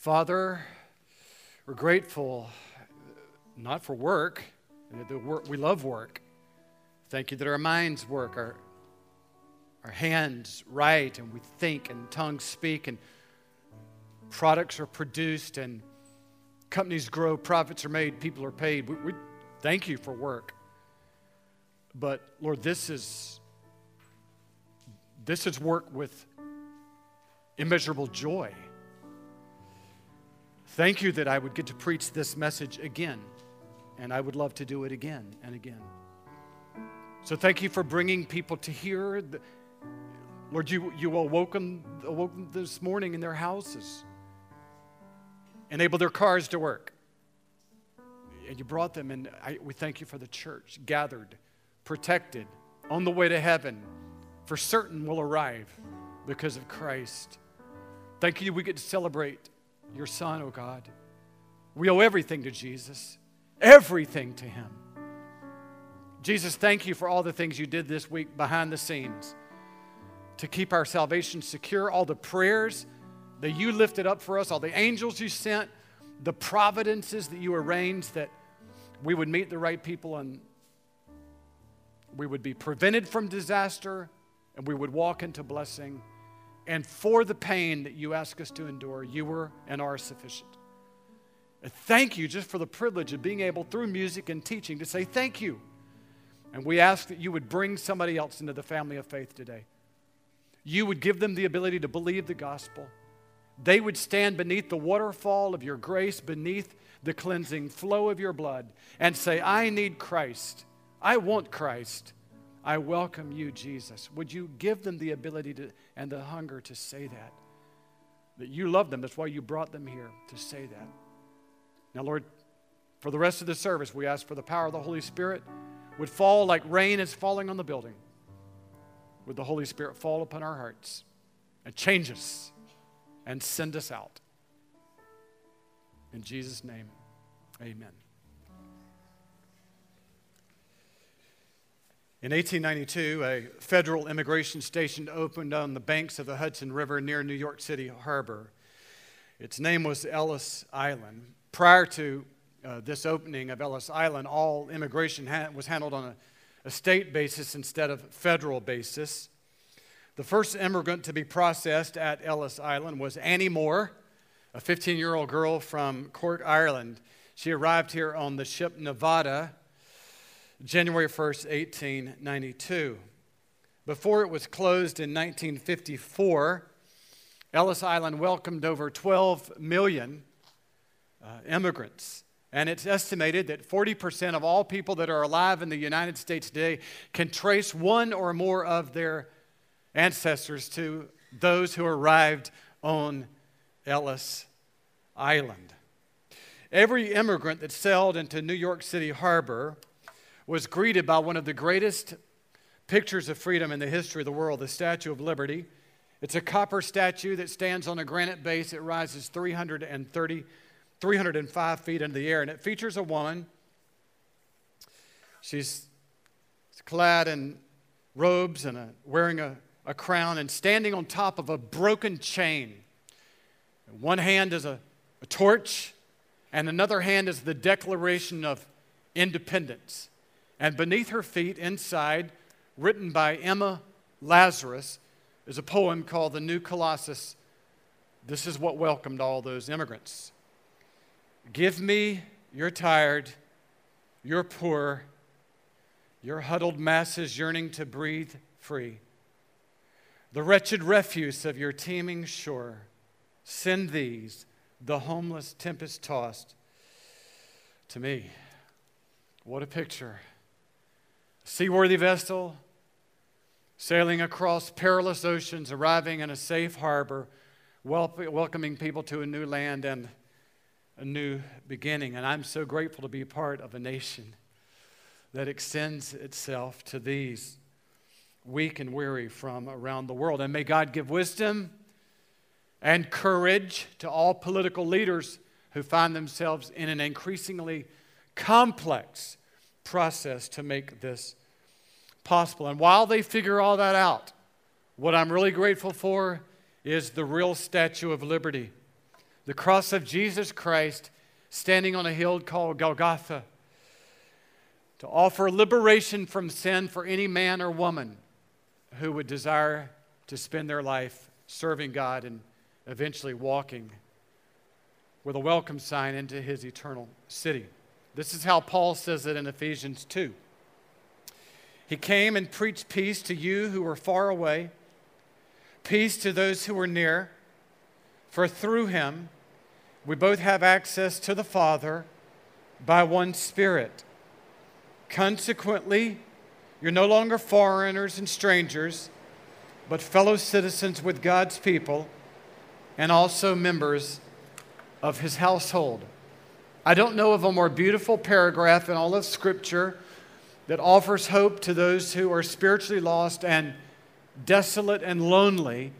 Father, we're grateful uh, not for work, work we love work. Thank you that our minds work, our, our hands write, and we think, and tongues speak, and products are produced, and companies grow, profits are made, people are paid. We, we thank you for work. But Lord, this is this is work with immeasurable joy. Thank you that I would get to preach this message again, and I would love to do it again and again. So thank you for bringing people to hear. Lord, you, you awoke them, awoke them this morning in their houses, enabled their cars to work. And you brought them, and I, we thank you for the church, gathered, protected, on the way to heaven, for certain will arrive because of Christ. Thank you, we get to celebrate your Son, oh God. We owe everything to Jesus, everything to Him. Jesus, thank you for all the things you did this week behind the scenes to keep our salvation secure, all the prayers that you lifted up for us, all the angels you sent, the providences that you arranged that we would meet the right people and we would be prevented from disaster and we would walk into blessing and for the pain that you ask us to endure, you were and are sufficient. Thank you just for the privilege of being able, through music and teaching, to say thank you. And we ask that you would bring somebody else into the family of faith today. You would give them the ability to believe the gospel. They would stand beneath the waterfall of your grace, beneath the cleansing flow of your blood, and say, I need Christ. I want Christ. I welcome you, Jesus. Would you give them the ability to, and the hunger to say that? That you love them. That's why you brought them here to say that. Now, Lord, for the rest of the service, we ask for the power of the Holy Spirit would fall like rain is falling on the building. Would the Holy Spirit fall upon our hearts and change us and send us out? In Jesus' name, amen. In 1892, a federal immigration station opened on the banks of the Hudson River near New York City Harbor. Its name was Ellis Island. Prior to uh, this opening of Ellis Island, all immigration ha- was handled on a, a state basis instead of federal basis. The first immigrant to be processed at Ellis Island was Annie Moore, a 15 year old girl from Cork, Ireland. She arrived here on the ship Nevada January 1st, 1892. Before it was closed in 1954, Ellis Island welcomed over 12 million uh, immigrants. And it's estimated that 40% of all people that are alive in the United States today can trace one or more of their ancestors to those who arrived on Ellis Island. Every immigrant that sailed into New York City Harbor was greeted by one of the greatest pictures of freedom in the history of the world, the Statue of Liberty. It's a copper statue that stands on a granite base. It rises 330, 305 feet into the air, and it features a woman. She's clad in robes and a, wearing a, a crown and standing on top of a broken chain. One hand is a, a torch, and another hand is the Declaration of Independence. And beneath her feet, inside, written by Emma Lazarus, is a poem called The New Colossus. This is what welcomed all those immigrants. Give me your tired, your poor, your huddled masses yearning to breathe free. The wretched refuse of your teeming shore. Send these, the homeless, tempest tossed, to me. What a picture seaworthy vessel, sailing across perilous oceans, arriving in a safe harbor, welcoming people to a new land and a new beginning. And I'm so grateful to be part of a nation that extends itself to these weak and weary from around the world. And may God give wisdom and courage to all political leaders who find themselves in an increasingly complex process to make this possible. And while they figure all that out, what I'm really grateful for is the real Statue of Liberty the cross of Jesus Christ standing on a hill called Golgotha to offer liberation from sin for any man or woman who would desire to spend their life serving God and eventually walking with a welcome sign into his eternal city. This is how Paul says it in Ephesians 2. He came and preached peace to you who were far away, peace to those who were near, for through him we both have access to the Father by one Spirit. Consequently, you're no longer foreigners and strangers, but fellow citizens with God's people and also members of his household. I don't know of a more beautiful paragraph in all of Scripture that offers hope to those who are spiritually lost and desolate and lonely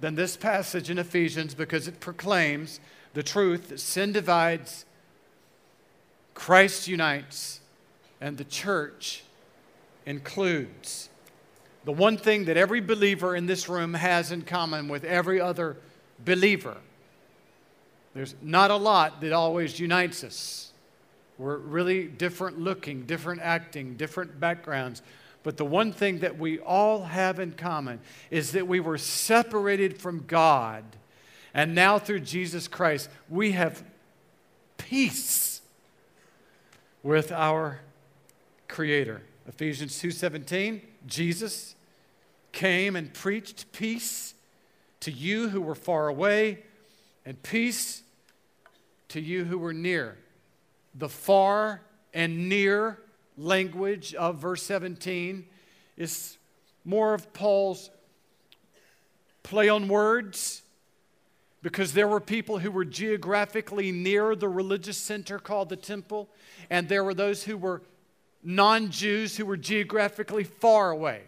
than this passage in Ephesians because it proclaims the truth that sin divides, Christ unites, and the church includes. The one thing that every believer in this room has in common with every other believer. There's not a lot that always unites us. We're really different looking, different acting, different backgrounds. But the one thing that we all have in common is that we were separated from God. And now through Jesus Christ, we have peace with our creator. Ephesians 2:17, Jesus came and preached peace to you who were far away and peace to you who were near. The far and near language of verse 17 is more of Paul's play on words because there were people who were geographically near the religious center called the temple, and there were those who were non Jews who were geographically far away.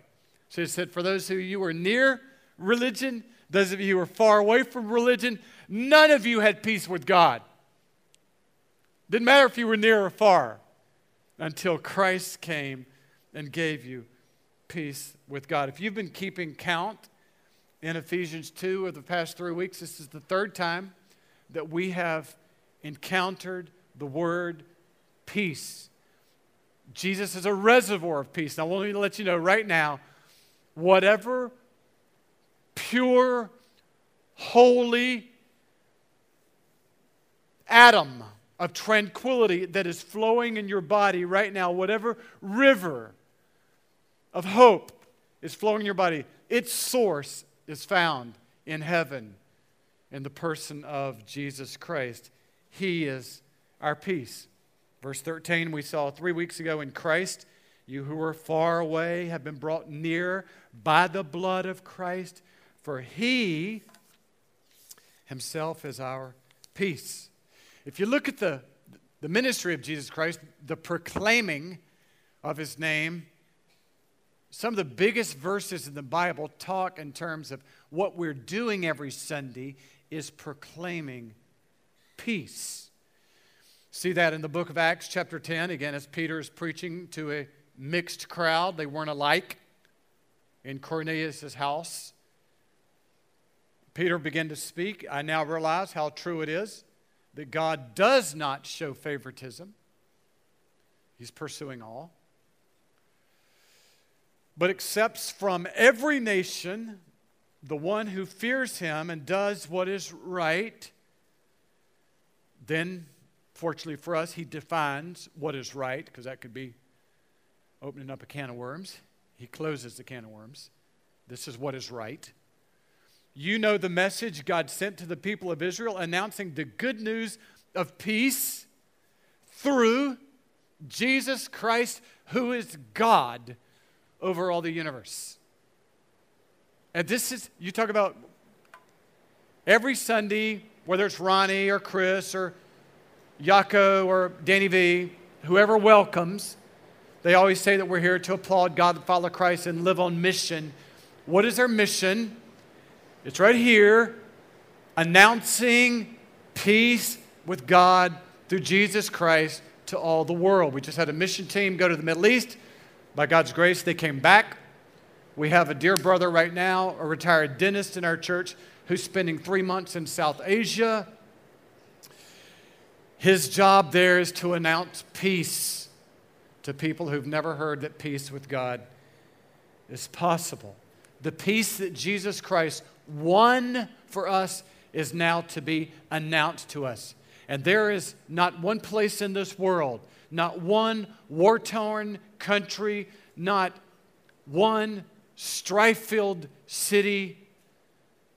So he said, For those who you were near religion, those of you who were far away from religion, none of you had peace with God. Didn't matter if you were near or far until Christ came and gave you peace with God. If you've been keeping count in Ephesians 2 over the past three weeks, this is the third time that we have encountered the word peace. Jesus is a reservoir of peace. Now, I want to let you know right now whatever pure, holy atom of tranquility that is flowing in your body right now, whatever river of hope is flowing in your body, its source is found in heaven in the person of Jesus Christ. He is our peace. Verse 13, we saw three weeks ago in Christ, you who were far away have been brought near by the blood of Christ, for he himself is our peace. If you look at the, the ministry of Jesus Christ, the proclaiming of his name, some of the biggest verses in the Bible talk in terms of what we're doing every Sunday is proclaiming peace. See that in the book of Acts, chapter 10, again, as Peter is preaching to a mixed crowd. They weren't alike in Cornelius' house. Peter began to speak. I now realize how true it is that God does not show favoritism, He's pursuing all, but accepts from every nation the one who fears Him and does what is right. Then, fortunately for us, He defines what is right, because that could be opening up a can of worms. He closes the can of worms. This is what is right. You know the message God sent to the people of Israel, announcing the good news of peace through Jesus Christ, who is God over all the universe. And this is, you talk about every Sunday, whether it's Ronnie or Chris or Yako or Danny V, whoever welcomes, they always say that we're here to applaud God, follow Christ, and live on mission. What is our mission? It's right here announcing peace with God through Jesus Christ to all the world. We just had a mission team go to the Middle East. By God's grace, they came back. We have a dear brother right now, a retired dentist in our church, who's spending three months in South Asia His job there is to announce peace to people who've never heard that peace with God is possible. The peace that Jesus Christ won for us is now to be announced to us. And there is not one place in this world, not one war torn country, not one strife filled city,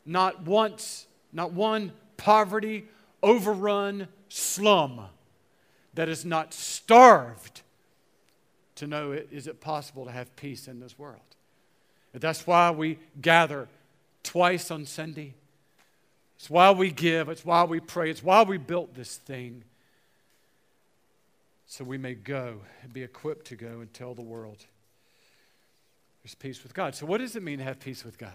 not once, not one poverty overrun slum that is not starved to know is it possible to have peace in this world. And that's why we gather twice on Sunday. It's why we give, it's why we pray, it's why we built this thing. So we may go and be equipped to go and tell the world there's peace with God. So, what does it mean to have peace with God?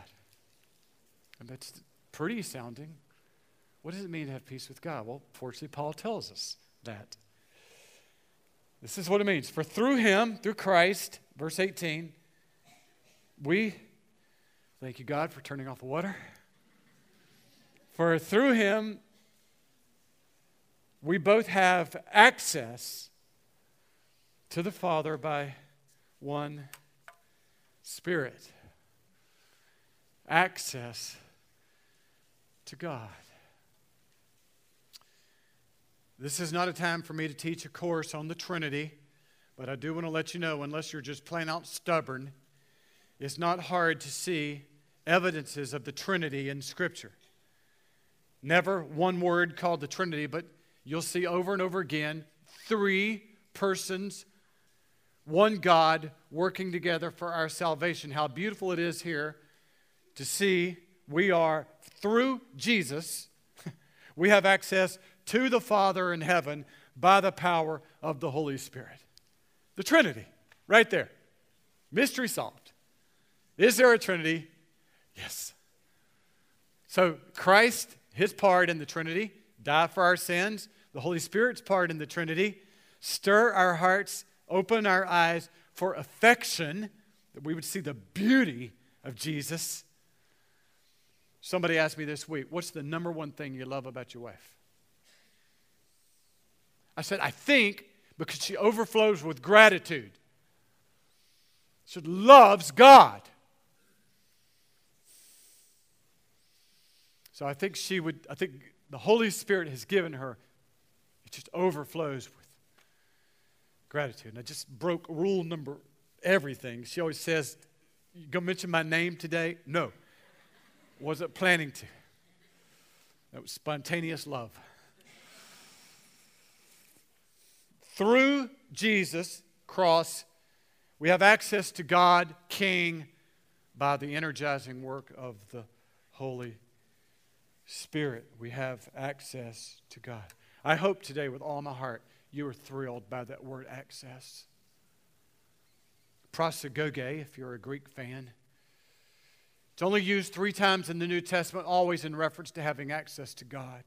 And that's pretty sounding. What does it mean to have peace with God? Well, fortunately, Paul tells us that. This is what it means. For through him, through Christ, verse 18, we, thank you, God, for turning off the water. For through him, we both have access to the Father by one Spirit. Access to God. This is not a time for me to teach a course on the Trinity, but I do want to let you know, unless you're just plain out stubborn, it's not hard to see evidences of the Trinity in Scripture. Never one word called the Trinity, but you'll see over and over again three persons, one God working together for our salvation. How beautiful it is here to see we are through Jesus, we have access to the Father in heaven by the power of the Holy Spirit. The Trinity, right there. Mystery solved. Is there a Trinity? Yes. So, Christ, his part in the Trinity, die for our sins. The Holy Spirit's part in the Trinity, stir our hearts, open our eyes for affection, that we would see the beauty of Jesus. Somebody asked me this week, What's the number one thing you love about your wife? I said, I think because she overflows with gratitude. She loves God. So I think she would, I think the Holy Spirit has given her, it just overflows with gratitude. And I just broke rule number everything. She always says, You gonna mention my name today? No. Wasn't planning to. That was spontaneous love. Through Jesus' cross, we have access to God, King, by the energizing work of the Holy Spirit. We have access to God. I hope today, with all my heart, you are thrilled by that word access. Prosagoge, if you're a Greek fan. It's only used three times in the New Testament, always in reference to having access to God.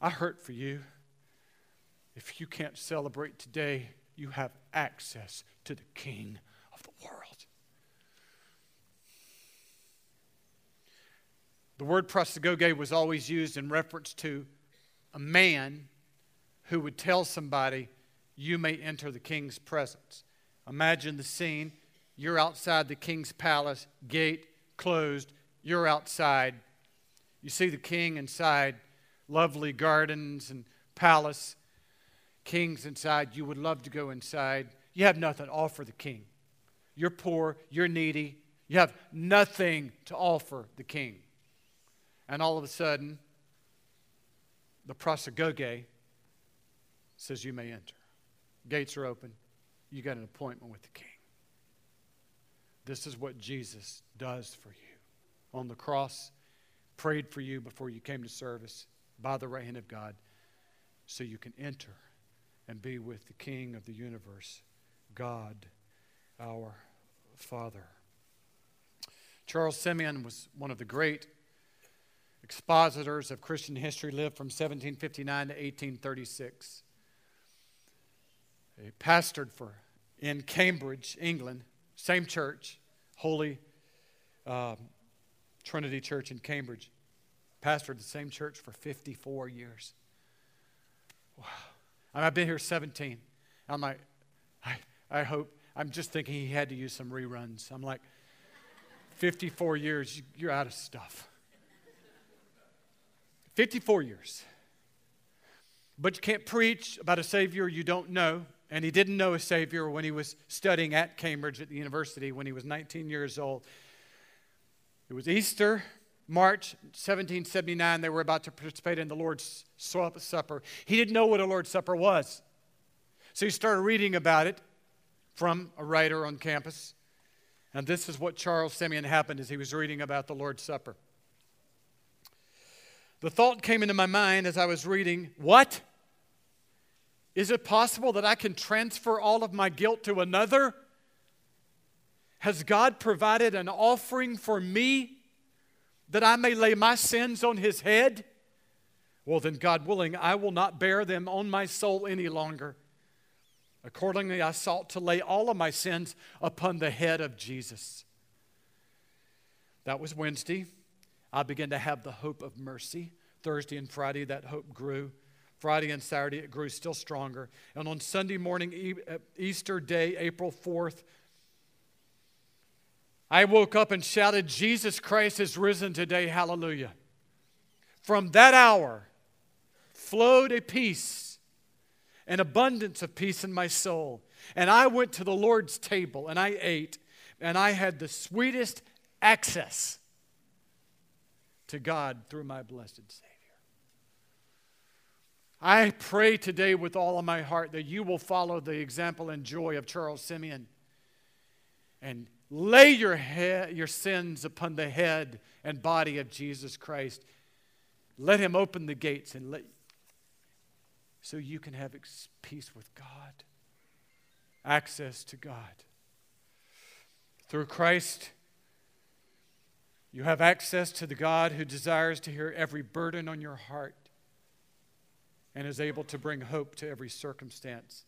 I hurt for you. If you can't celebrate today, you have access to the King of the world. The word prosagoge was always used in reference to a man who would tell somebody, You may enter the king's presence. Imagine the scene. You're outside the king's palace, gate closed. You're outside. You see the king inside lovely gardens and palace, kings inside. You would love to go inside. You have nothing to offer the king. You're poor, you're needy, you have nothing to offer the king. And all of a sudden, the prosagoge says, You may enter. Gates are open. You got an appointment with the king. This is what Jesus does for you. On the cross, prayed for you before you came to service by the right hand of God so you can enter and be with the King of the universe, God, our Father. Charles Simeon was one of the great expositors of Christian history, lived from 1759 to 1836. He pastored for in Cambridge, England, same church, Holy um, Trinity Church in Cambridge pastored the same church for 54 years. Wow. And I've been here 17. I'm like, I, I hope, I'm just thinking he had to use some reruns. I'm like, 54 years, you're out of stuff. 54 years. But you can't preach about a Savior you don't know. And he didn't know a Savior when he was studying at Cambridge at the university when he was 19 years old. It was Easter, March 1779. They were about to participate in the Lord's Supper. He didn't know what a Lord's Supper was. So he started reading about it from a writer on campus. And this is what Charles Simeon happened as he was reading about the Lord's Supper. The thought came into my mind as I was reading, What? Is it possible that I can transfer all of my guilt to another? Has God provided an offering for me that I may lay my sins on his head? Well, then, God willing, I will not bear them on my soul any longer. Accordingly, I sought to lay all of my sins upon the head of Jesus. That was Wednesday. I began to have the hope of mercy. Thursday and Friday, that hope grew. Friday and Saturday, it grew still stronger. And on Sunday morning, uh, Easter Day, April 4th, I woke up and shouted, Jesus Christ is risen today, hallelujah. From that hour flowed a peace, an abundance of peace in my soul. And I went to the Lord's table and I ate, and I had the sweetest access to God through my blessed Savior. I pray today with all of my heart that you will follow the example and joy of Charles Simeon and lay your, your sins upon the head and body of Jesus Christ. Let him open the gates and let so you can have peace with God, access to God. Through Christ, you have access to the God who desires to hear every burden on your heart and is able to bring hope to every circumstance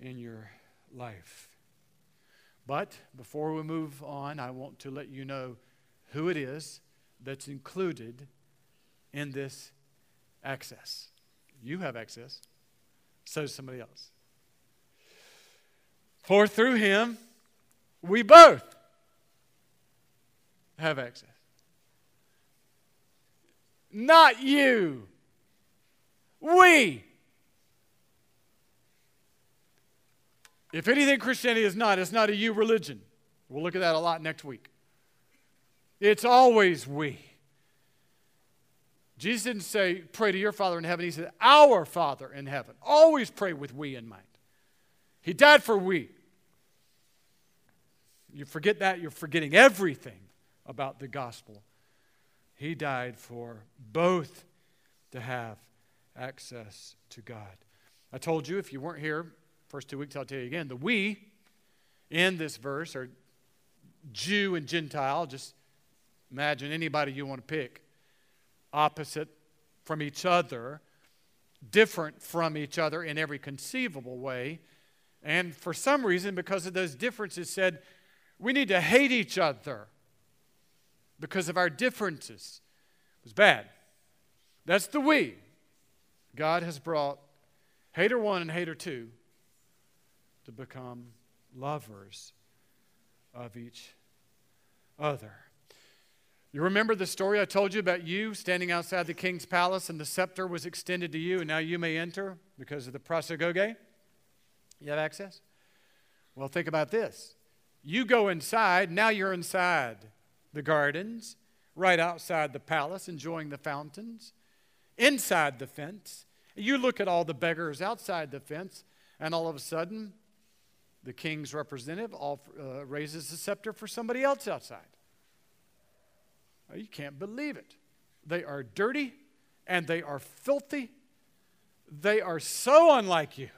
in your life. But before we move on, I want to let you know who it is that's included in this access. You have access, so does somebody else. For through him, we both have access. Not you. We. If anything Christianity is not, it's not a you religion. We'll look at that a lot next week. It's always we. Jesus didn't say, pray to your Father in heaven. He said, our Father in heaven. Always pray with we in mind. He died for we. You forget that, you're forgetting everything about the gospel. He died for both to have access to God. I told you, if you weren't here, first two weeks, I'll tell you again, the we in this verse are Jew and Gentile. Just imagine anybody you want to pick, opposite from each other, different from each other in every conceivable way. And for some reason, because of those differences, said, we need to hate each other because of our differences. Was bad. That's the we. God has brought hater one and hater two to become lovers of each other. You remember the story I told you about you standing outside the king's palace and the scepter was extended to you, and now you may enter because of the prosagoge? You have access? Well, think about this. You go inside, now you're inside the gardens, right outside the palace, enjoying the fountains inside the fence. You look at all the beggars outside the fence, and all of a sudden, the king's representative uh, raises the scepter for somebody else outside. You can't believe it. They are dirty and they are filthy. They are so unlike you.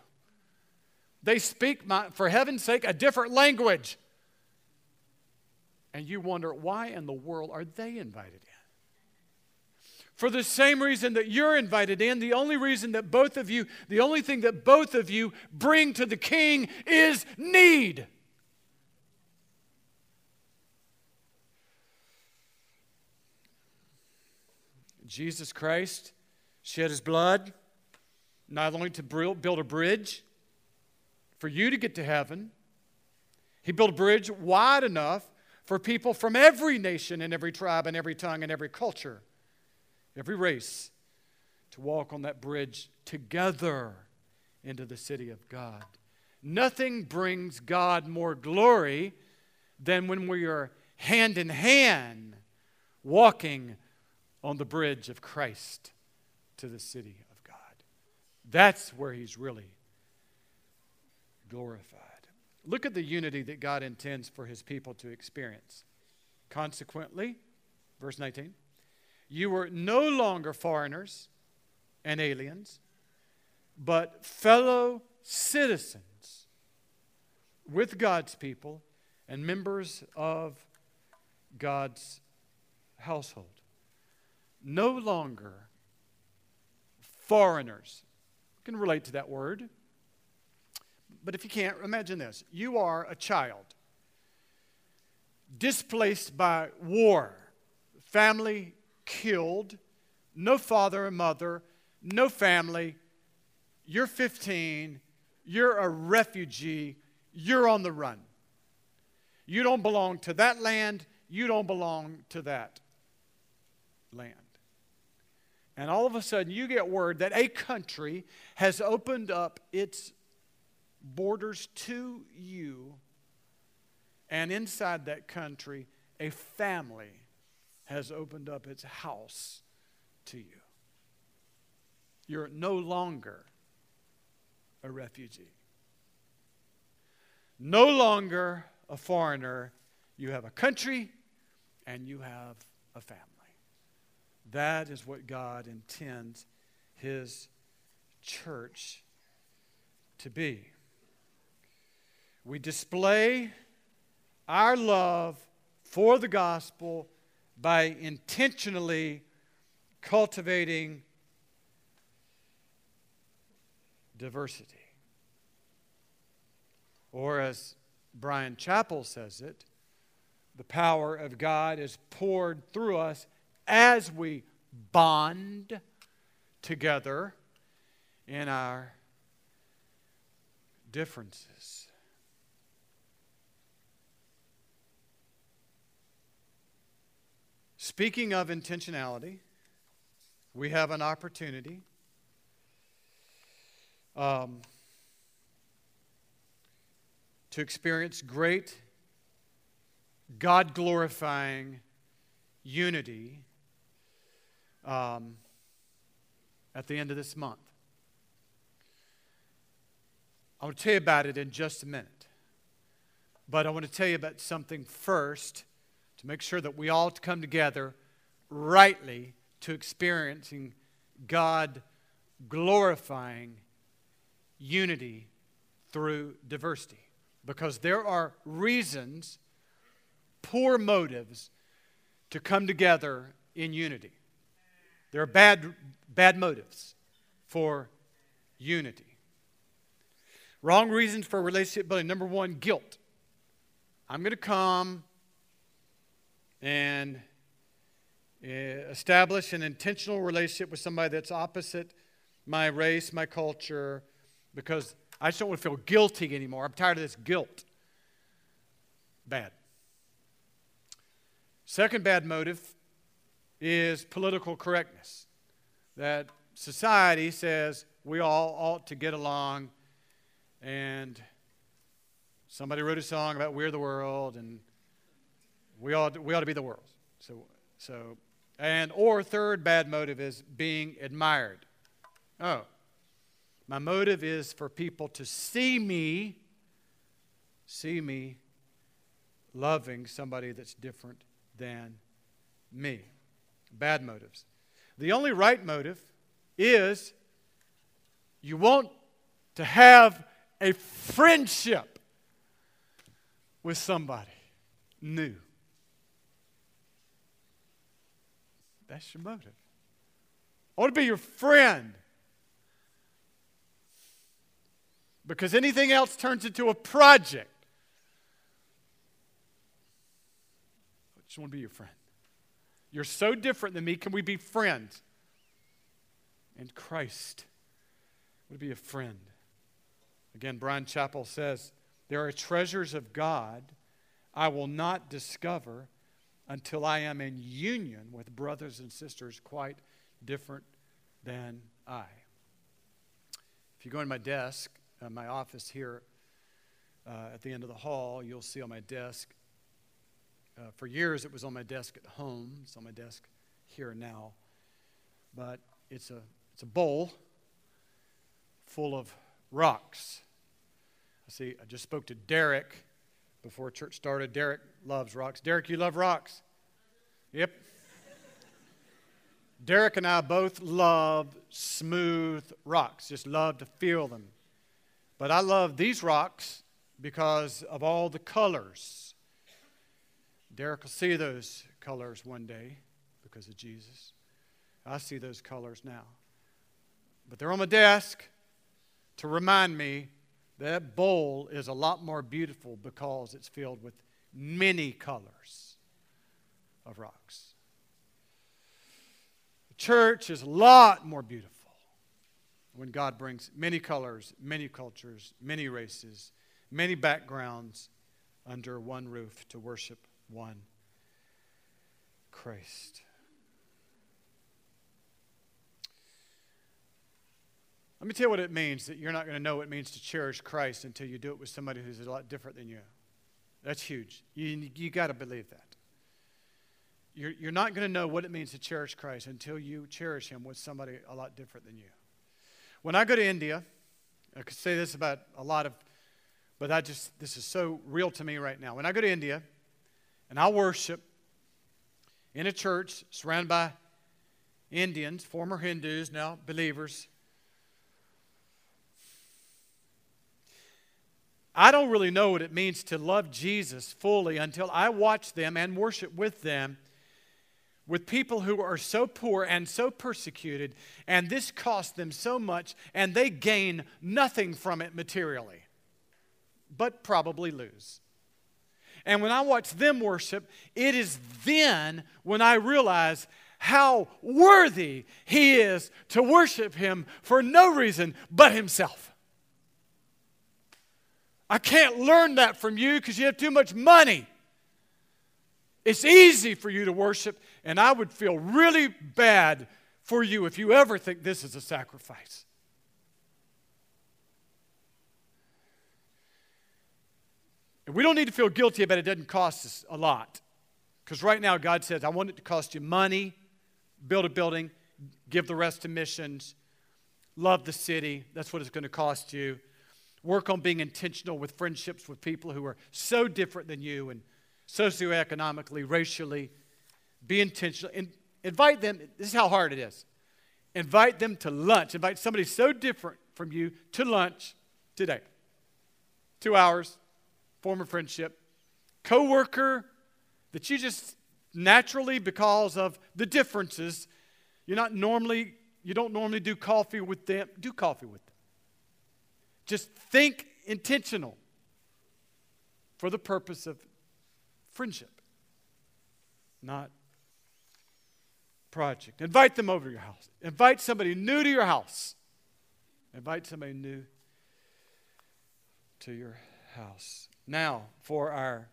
They speak, my, for heaven's sake, a different language. And you wonder, why in the world are they invited in? for the same reason that you're invited in, the only reason that both of you, the only thing that both of you bring to the king is need. Jesus Christ shed his blood not only to build a bridge for you to get to heaven, he built a bridge wide enough for people from every nation and every tribe and every tongue and every culture, every race, to walk on that bridge together into the city of God. Nothing brings God more glory than when we are hand in hand walking on the bridge of Christ to the city of God. That's where He's really glorified. Look at the unity that God intends for His people to experience. Consequently, verse 19, you were no longer foreigners and aliens, but fellow citizens with God's people and members of God's household. No longer foreigners. You can relate to that word. But if you can't, imagine this you are a child displaced by war, family killed, no father or mother, no family. You're 15, you're a refugee, you're on the run. You don't belong to that land, you don't belong to that land. And all of a sudden, you get word that a country has opened up its borders to you, and inside that country, a family has opened up its house to you. You're no longer a refugee, no longer a foreigner. You have a country and you have a family. That is what God intends His church to be. We display our love for the gospel by intentionally cultivating diversity. Or, as Bryan Chapell says it, the power of God is poured through us as we bond together in our differences. Speaking of intentionality, we have an opportunity. Um, to experience great God glorifying unity um, at the end of this month. I want to tell you about it in just a minute. But I want to tell you about something first to make sure that we all come together rightly to experiencing God glorifying unity through diversity. Because there are reasons, poor motives, to come together in unity. There are bad, bad motives for unity. Wrong reasons for relationship building. Number one, guilt. I'm going to come and eh, establish an intentional relationship with somebody that's opposite my race, my culture, because I just don't want to feel guilty anymore. I'm tired of this guilt. Bad. Second bad motive is political correctness. That society says we all ought to get along, and somebody wrote a song about we're the world, and we ought, we ought to be the world. So, so, and or third bad motive is being admired. Oh, my motive is for people to see me, see me loving somebody that's different than me bad motives. The only right motive is you want to have a friendship with somebody new. That's your motive. I want to be your friend. Because anything else turns into a project. I just want to be your friend. You're so different than me. Can we be friends? And Christ would be a friend. Again, Bryan Chapell says, There are treasures of God I will not discover until I am in union with brothers and sisters quite different than I. If you go in my desk, uh, my office here uh, at the end of the hall, you'll see on my desk. Uh, for years, it was on my desk at home. It's on my desk here now. But it's a, it's a bowl full of rocks. I see, I just spoke to Derek before church started. Derek loves rocks. Derek, you love rocks? Yep. Derek and I both love smooth rocks, just love to feel them. But I love these rocks because of all the colors. Derek will see those colors one day because of Jesus. I see those colors now. But they're on my desk to remind me that bowl is a lot more beautiful because it's filled with many colors of rocks. The church is a lot more beautiful when God brings many colors, many cultures, many races, many backgrounds under one roof to worship one Christ. Let me tell you what it means that you're not going to know what it means to cherish Christ until you do it with somebody who's a lot different than you. That's huge. You, you got to believe that. You're, you're not going to know what it means to cherish Christ until you cherish Him with somebody a lot different than you. When I go to India, I could say this about a lot of, but I just, this is so real to me right now. When I go to India and I worship in a church surrounded by Indians, former Hindus, now believers, I don't really know what it means to love Jesus fully until I watch them and worship with them with people who are so poor and so persecuted, and this costs them so much, and they gain nothing from it materially, but probably lose. And when I watch them worship, it is then when I realize how worthy He is to worship Him for no reason but Himself. I can't learn that from you because you have too much money. It's easy for you to worship, and I would feel really bad for you if you ever think this is a sacrifice. And we don't need to feel guilty about it doesn't cost us a lot. Because right now, God says, I want it to cost you money, build a building, give the rest to missions, love the city. That's what it's going to cost you. Work on being intentional with friendships with people who are so different than you and socioeconomically, racially. Be intentional. and invite them. This is how hard it is. Invite them to lunch. Invite somebody so different from you to lunch today. Two hours, form a friendship. Co-worker that you just naturally, because of the differences, you're not normally, you don't normally do coffee with them. Do coffee with them. Just think intentional for the purpose of friendship, not project. Invite them over to your house. Invite somebody new to your house. Invite somebody new to your house. Now, for our,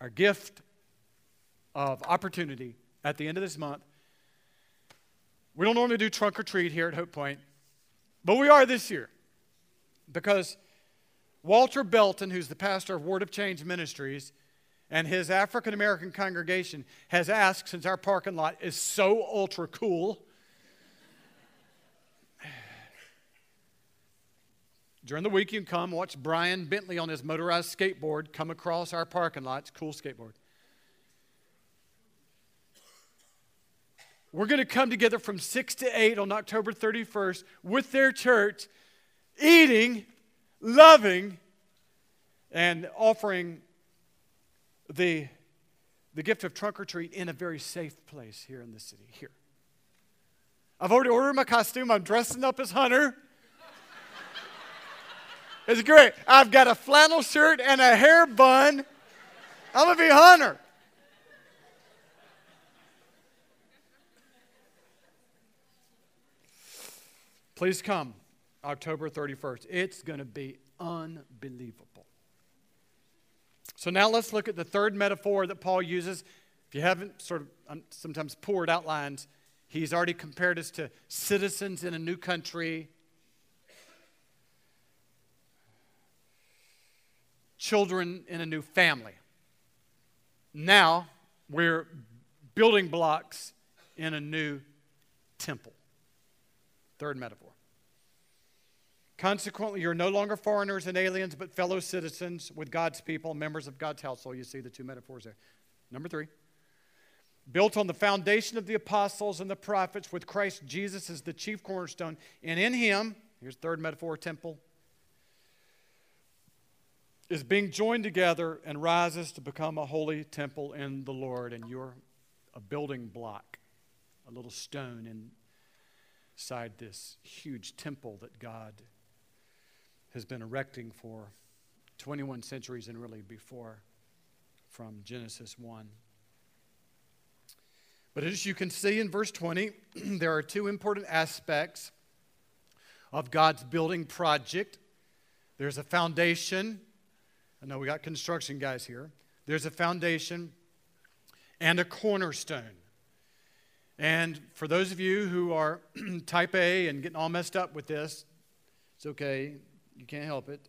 our gift of opportunity at the end of this month, we don't normally do trunk or treat here at Hope Point, but we are this year because Walter Belton, who's the pastor of Word of Change Ministries, and his African American congregation has asked, since our parking lot is so ultra cool, during the week you can come watch Brian Bentley on his motorized skateboard come across our parking lot. It's cool skateboard. We're going to come together from 6 to 8 on October 31st with their church eating, loving, and offering the, the gift of trunk or treat in a very safe place here in the city. Here. I've already ordered my costume. I'm dressing up as Hunter. It's great. I've got a flannel shirt and a hair bun. I'm going to be Hunter. Please come. October 31st. It's going to be unbelievable. So now let's look at the third metaphor that Paul uses. If you haven't sort of um, sometimes poured outlines, he's already compared us to citizens in a new country, children in a new family. Now we're building blocks in a new temple. Third metaphor. Consequently, you're no longer foreigners and aliens, but fellow citizens with God's people, members of God's household. You see the two metaphors there. Number three, built on the foundation of the apostles and the prophets, with Christ Jesus as the chief cornerstone, and in him, here's third metaphor, temple, is being joined together and rises to become a holy temple in the Lord. And you're a building block, a little stone inside this huge temple that God has been erecting for 21 centuries and really before from Genesis 1. But as you can see in verse 20, there are two important aspects of God's building project. There's a foundation. I know we got construction guys here. There's a foundation and a cornerstone. And for those of you who are type A and getting all messed up with this, it's okay. You can't help it.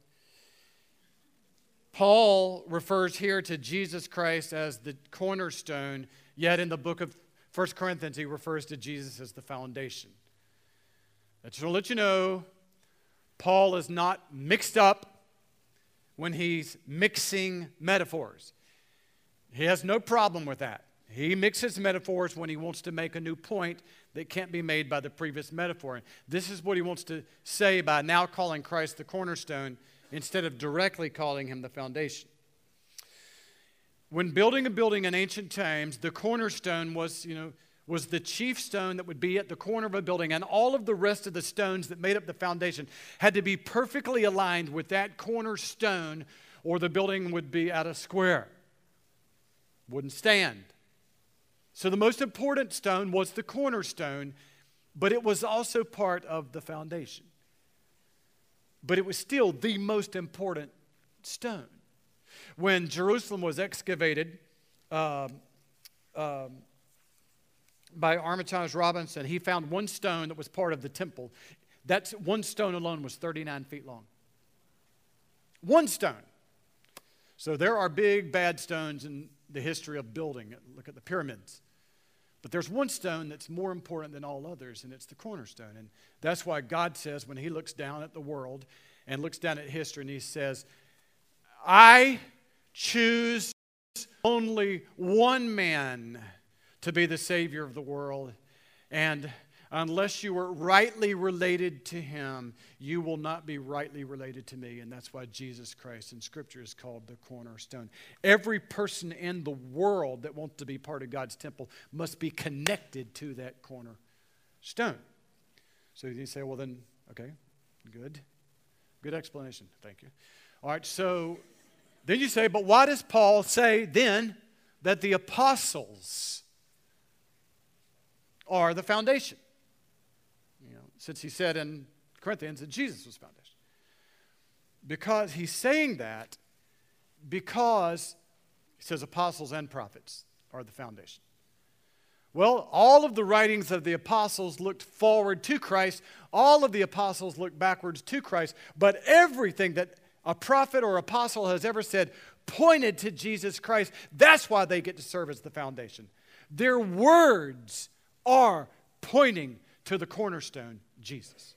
Paul refers here to Jesus Christ as the cornerstone, yet in the book of 1 Corinthians, he refers to Jesus as the foundation. I just want to let you know, Paul is not mixed up when he's mixing metaphors. He has no problem with that. He mixes metaphors when he wants to make a new point that can't be made by the previous metaphor. This is what he wants to say by now calling Christ the cornerstone instead of directly calling him the foundation. When building a building in ancient times, the cornerstone was, you know, was the chief stone that would be at the corner of a building, and all of the rest of the stones that made up the foundation had to be perfectly aligned with that cornerstone, or the building would be at a square, wouldn't stand. So the most important stone was the cornerstone, but it was also part of the foundation. But it was still the most important stone. When Jerusalem was excavated um, um, by Armitage Robinson, he found one stone that was part of the temple. That one stone alone was 39 feet long. One stone. So there are big, bad stones in the history of building. Look at the pyramids. But there's one stone that's more important than all others, and it's the cornerstone. And that's why God says, when He looks down at the world and looks down at history, and He says, I choose only one man to be the Savior of the world. And Unless you are rightly related to him, you will not be rightly related to me. And that's why Jesus Christ in Scripture is called the cornerstone. Every person in the world that wants to be part of God's temple must be connected to that cornerstone. So you say, well, then, okay, good. Good explanation. Thank you. All right, so then you say, but why does Paul say then that the apostles are the foundation? Since he said in Corinthians that Jesus was foundation. Because he's saying that because he says apostles and prophets are the foundation. Well, all of the writings of the apostles looked forward to Christ. All of the apostles looked backwards to Christ. But everything that a prophet or apostle has ever said pointed to Jesus Christ. That's why they get to serve as the foundation. Their words are pointing to the cornerstone, Jesus.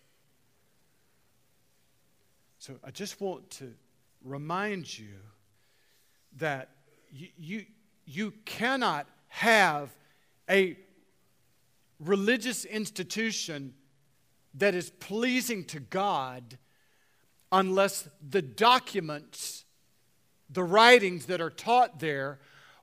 So I just want to remind you that you, you, you cannot have a religious institution that is pleasing to God unless the documents, the writings that are taught there,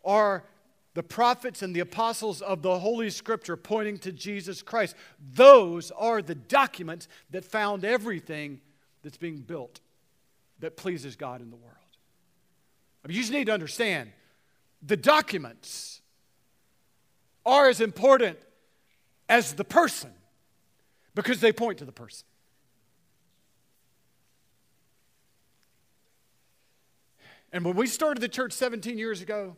are the prophets and the apostles of the Holy Scripture pointing to Jesus Christ. Those are the documents that found everything that's being built that pleases God in the world. I mean, you just need to understand the documents are as important as the person because they point to the person. And when we started the church 17 years ago,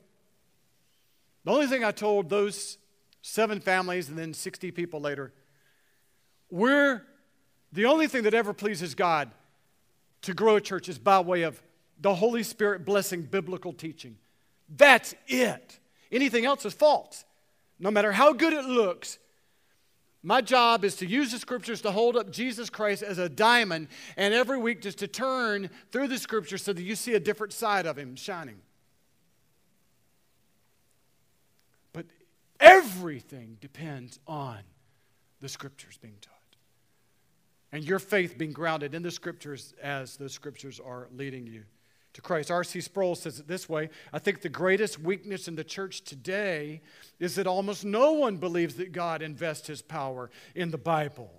the only thing I told those seven families and then 60 people later, we're the only thing that ever pleases God to grow a church is by way of the Holy Spirit blessing biblical teaching. That's it. Anything else is false. No matter how good it looks, my job is to use the scriptures to hold up Jesus Christ as a diamond, and every week just to turn through the scriptures so that you see a different side of him shining. But everything depends on the scriptures being taught and your faith being grounded in the scriptures as the scriptures are leading you to Christ. R.C. Sproul says it this way I think the greatest weakness in the church today is that almost no one believes that God invests his power in the Bible.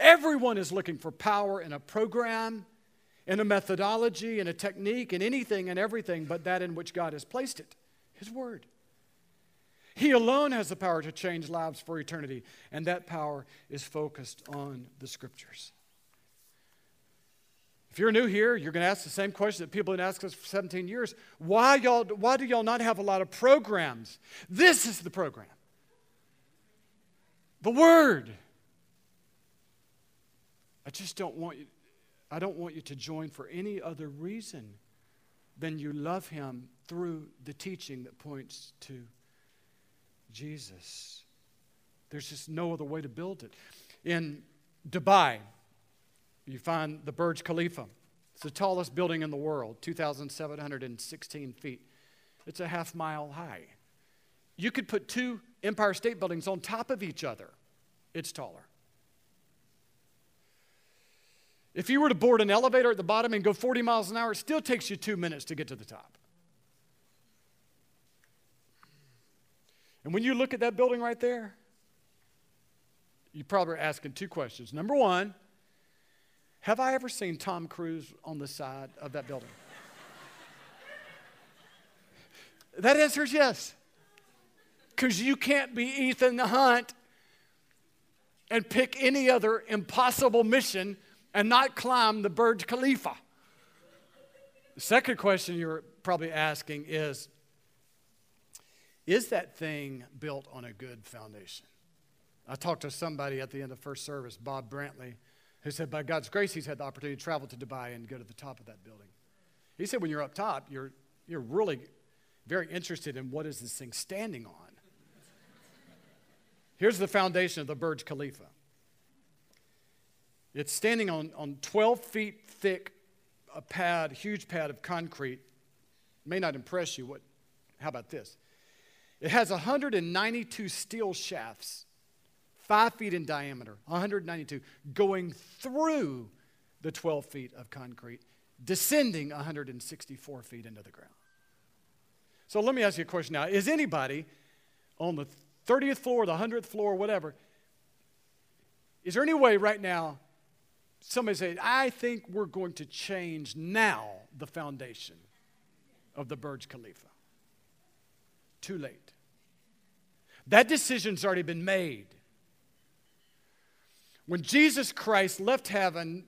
Everyone is looking for power in a program, in a methodology, in a technique, in anything and everything but that in which God has placed it His Word. He alone has the power to change lives for eternity, and that power is focused on the Scriptures. If you're new here, you're going to ask the same question that people have been asking us for 17 years. Why, y'all, why do y'all not have a lot of programs? This is the program. The Word. I just don't want you, I don't want you to join for any other reason than you love Him through the teaching that points to Jesus. There's just no other way to build it. In Dubai, you find the Burj Khalifa. It's the tallest building in the world, 2,716 feet. It's a half mile high. You could put two Empire State Buildings on top of each other, it's taller. If you were to board an elevator at the bottom and go 40 miles an hour, it still takes you two minutes to get to the top. And when you look at that building right there, you probably are asking two questions. Number one, have I ever seen Tom Cruise on the side of that building? that answer is yes. Because you can't be Ethan the Hunt and pick any other impossible mission and not climb the Burj Khalifa. The second question you're probably asking is Is that thing built on a good foundation? I talked to somebody at the end of first service, Bob Brantley, who said, by God's grace, he's had the opportunity to travel to Dubai and go to the top of that building. He said, when you're up top, you're, you're really very interested in what is this thing standing on. Here's the foundation of the Burj Khalifa. It's standing on, on 12 feet thick, a pad, huge pad of concrete. May not impress you. What, how about this? It has 192 steel shafts five feet in diameter, 192, going through the 12 feet of concrete, descending 164 feet into the ground. So let me ask you a question now. Is anybody on the 30th floor, the 100th floor, whatever, is there any way right now somebody say, I think we're going to change now the foundation of the Burj Khalifa? Too late. That decision's already been made. When Jesus Christ left heaven,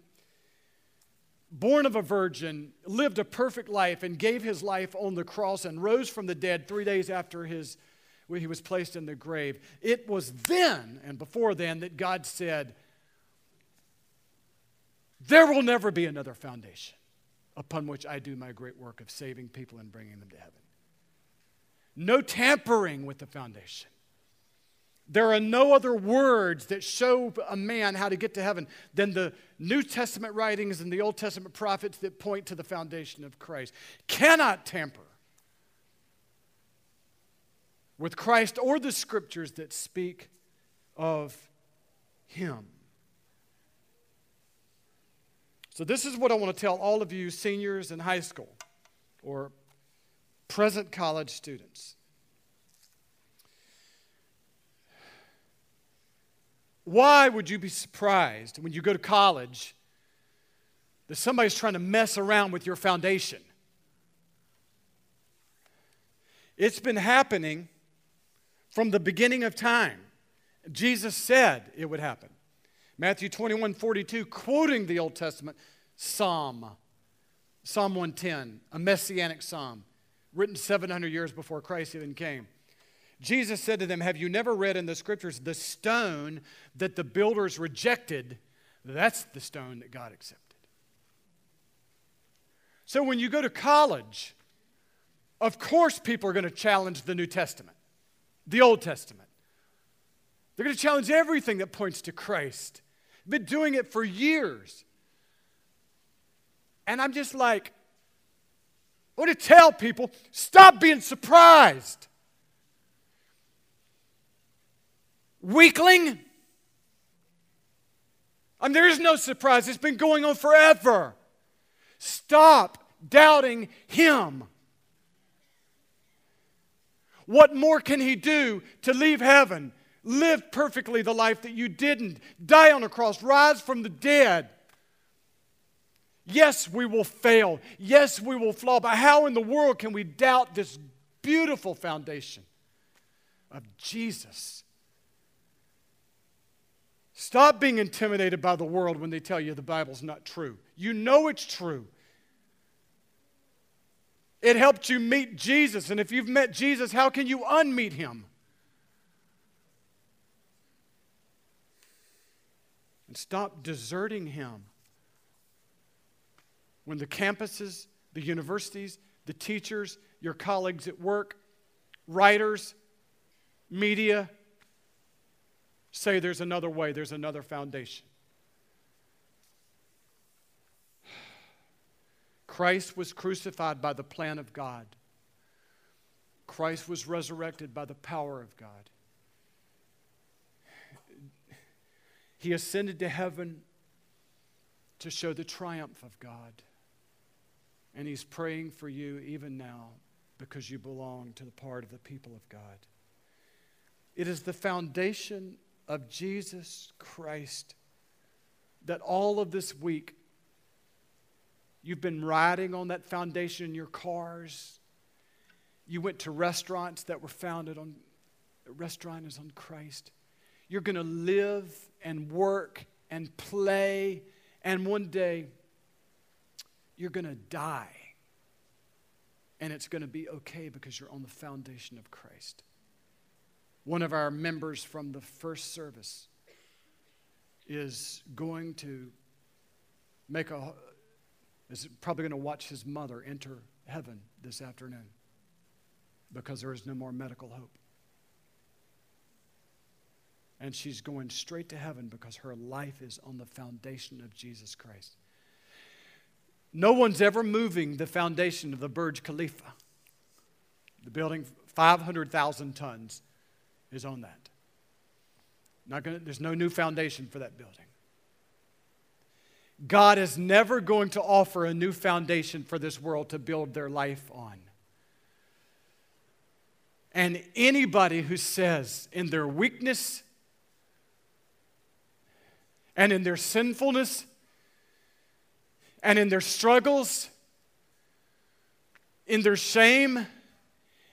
born of a virgin, lived a perfect life, and gave his life on the cross and rose from the dead three days after his, when he was placed in the grave, it was then and before then that God said, There will never be another foundation upon which I do my great work of saving people and bringing them to heaven. No tampering with the foundation. There are no other words that show a man how to get to heaven than the New Testament writings and the Old Testament prophets that point to the foundation of Christ. Cannot tamper with Christ or the scriptures that speak of Him. So, this is what I want to tell all of you seniors in high school or present college students. Why would you be surprised when you go to college that somebody's trying to mess around with your foundation? It's been happening from the beginning of time. Jesus said it would happen. Matthew 21 42, quoting the Old Testament Psalm Psalm 110, a messianic psalm written 700 years before Christ even came. Jesus said to them, Have you never read in the scriptures the stone that the builders rejected? That's the stone that God accepted. So when you go to college, of course people are going to challenge the New Testament, the Old Testament. They're going to challenge everything that points to Christ. Been doing it for years. And I'm just like, I want to tell people stop being surprised. Weakling. I mean, there is no surprise. It's been going on forever. Stop doubting Him. What more can He do to leave heaven, live perfectly the life that you didn't, die on a cross, rise from the dead? Yes, we will fail. Yes, we will flaw. But how in the world can we doubt this beautiful foundation of Jesus? Stop being intimidated by the world when they tell you the Bible's not true. You know it's true. It helped you meet Jesus. And if you've met Jesus, how can you unmeet him? And stop deserting him when the campuses, the universities, the teachers, your colleagues at work, writers, media say there's another way, there's another foundation. Christ was crucified by the plan of God. Christ was resurrected by the power of God. He ascended to heaven to show the triumph of God. And He's praying for you even now because you belong to the part of the people of God. It is the foundation of Jesus Christ that all of this week you've been riding on that foundation in your cars. You went to restaurants that were founded on, restaurant is on Christ. You're going to live and work and play, and one day you're going to die. And it's going to be okay because you're on the foundation of Christ. One of our members from the first service is going to make a, is probably going to watch his mother enter heaven this afternoon because there is no more medical hope. And she's going straight to heaven because her life is on the foundation of Jesus Christ. No one's ever moving the foundation of the Burj Khalifa. The building, 500,000 tons, is on that. Not gonna, there's no new foundation for that building. God is never going to offer a new foundation for this world to build their life on. And anybody who says in their weakness and in their sinfulness and in their struggles, in their shame,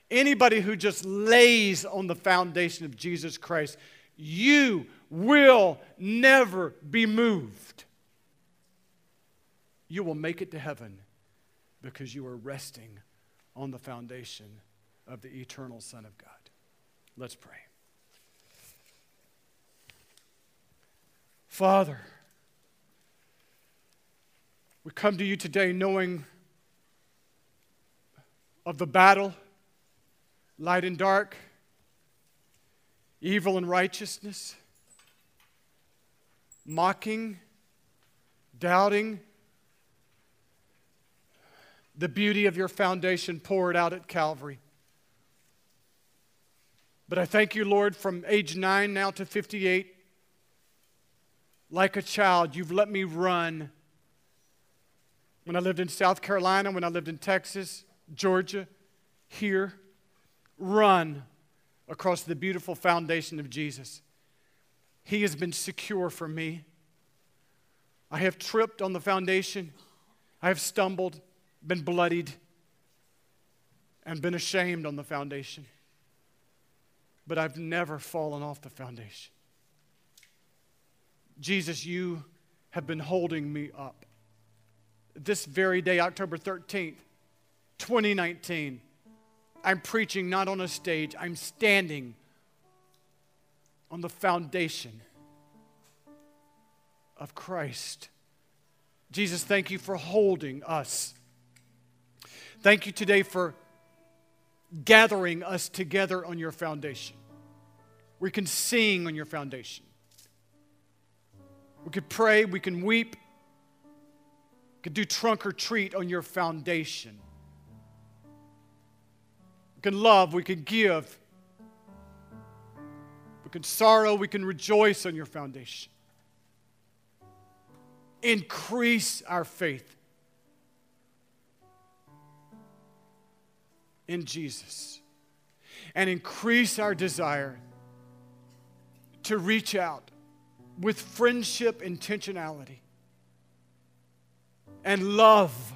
anybody who just lays on the foundation of Jesus Christ, you will never be moved. You will make it to heaven because you are resting on the foundation of the eternal Son of God. Let's pray. Father, we come to you today knowing of the battle, light and dark, evil and righteousness, mocking, doubting, the beauty of your foundation poured out at Calvary. But I thank you, Lord, from age nine now to 58, like a child, you've let me run when I lived in South Carolina, when I lived in Texas, Georgia, here, run across the beautiful foundation of Jesus. He has been secure for me. I have tripped on the foundation. I have stumbled, been bloodied, and been ashamed on the foundation. But I've never fallen off the foundation. Jesus, you have been holding me up this very day, October 13th, 2019, I'm preaching not on a stage, I'm standing on the foundation of Christ. Jesus, thank you for holding us. Thank you today for gathering us together on your foundation. We can sing on your foundation. We could pray, we can weep, we could do trunk or treat on your foundation. Can love, we can give, we can sorrow, we can rejoice on your foundation. Increase our faith in Jesus and increase our desire to reach out with friendship intentionality and love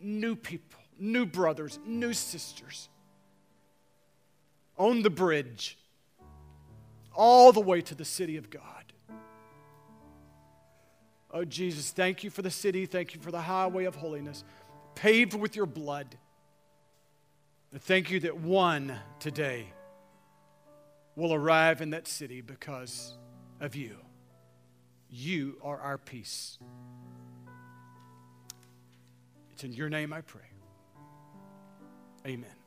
new people, new brothers, new sisters on the bridge all the way to the city of God. Oh, Jesus, thank you for the city. Thank you for the highway of holiness, paved with your blood. And thank you that one today will arrive in that city because of you. You are our peace. It's in your name I pray. Amen.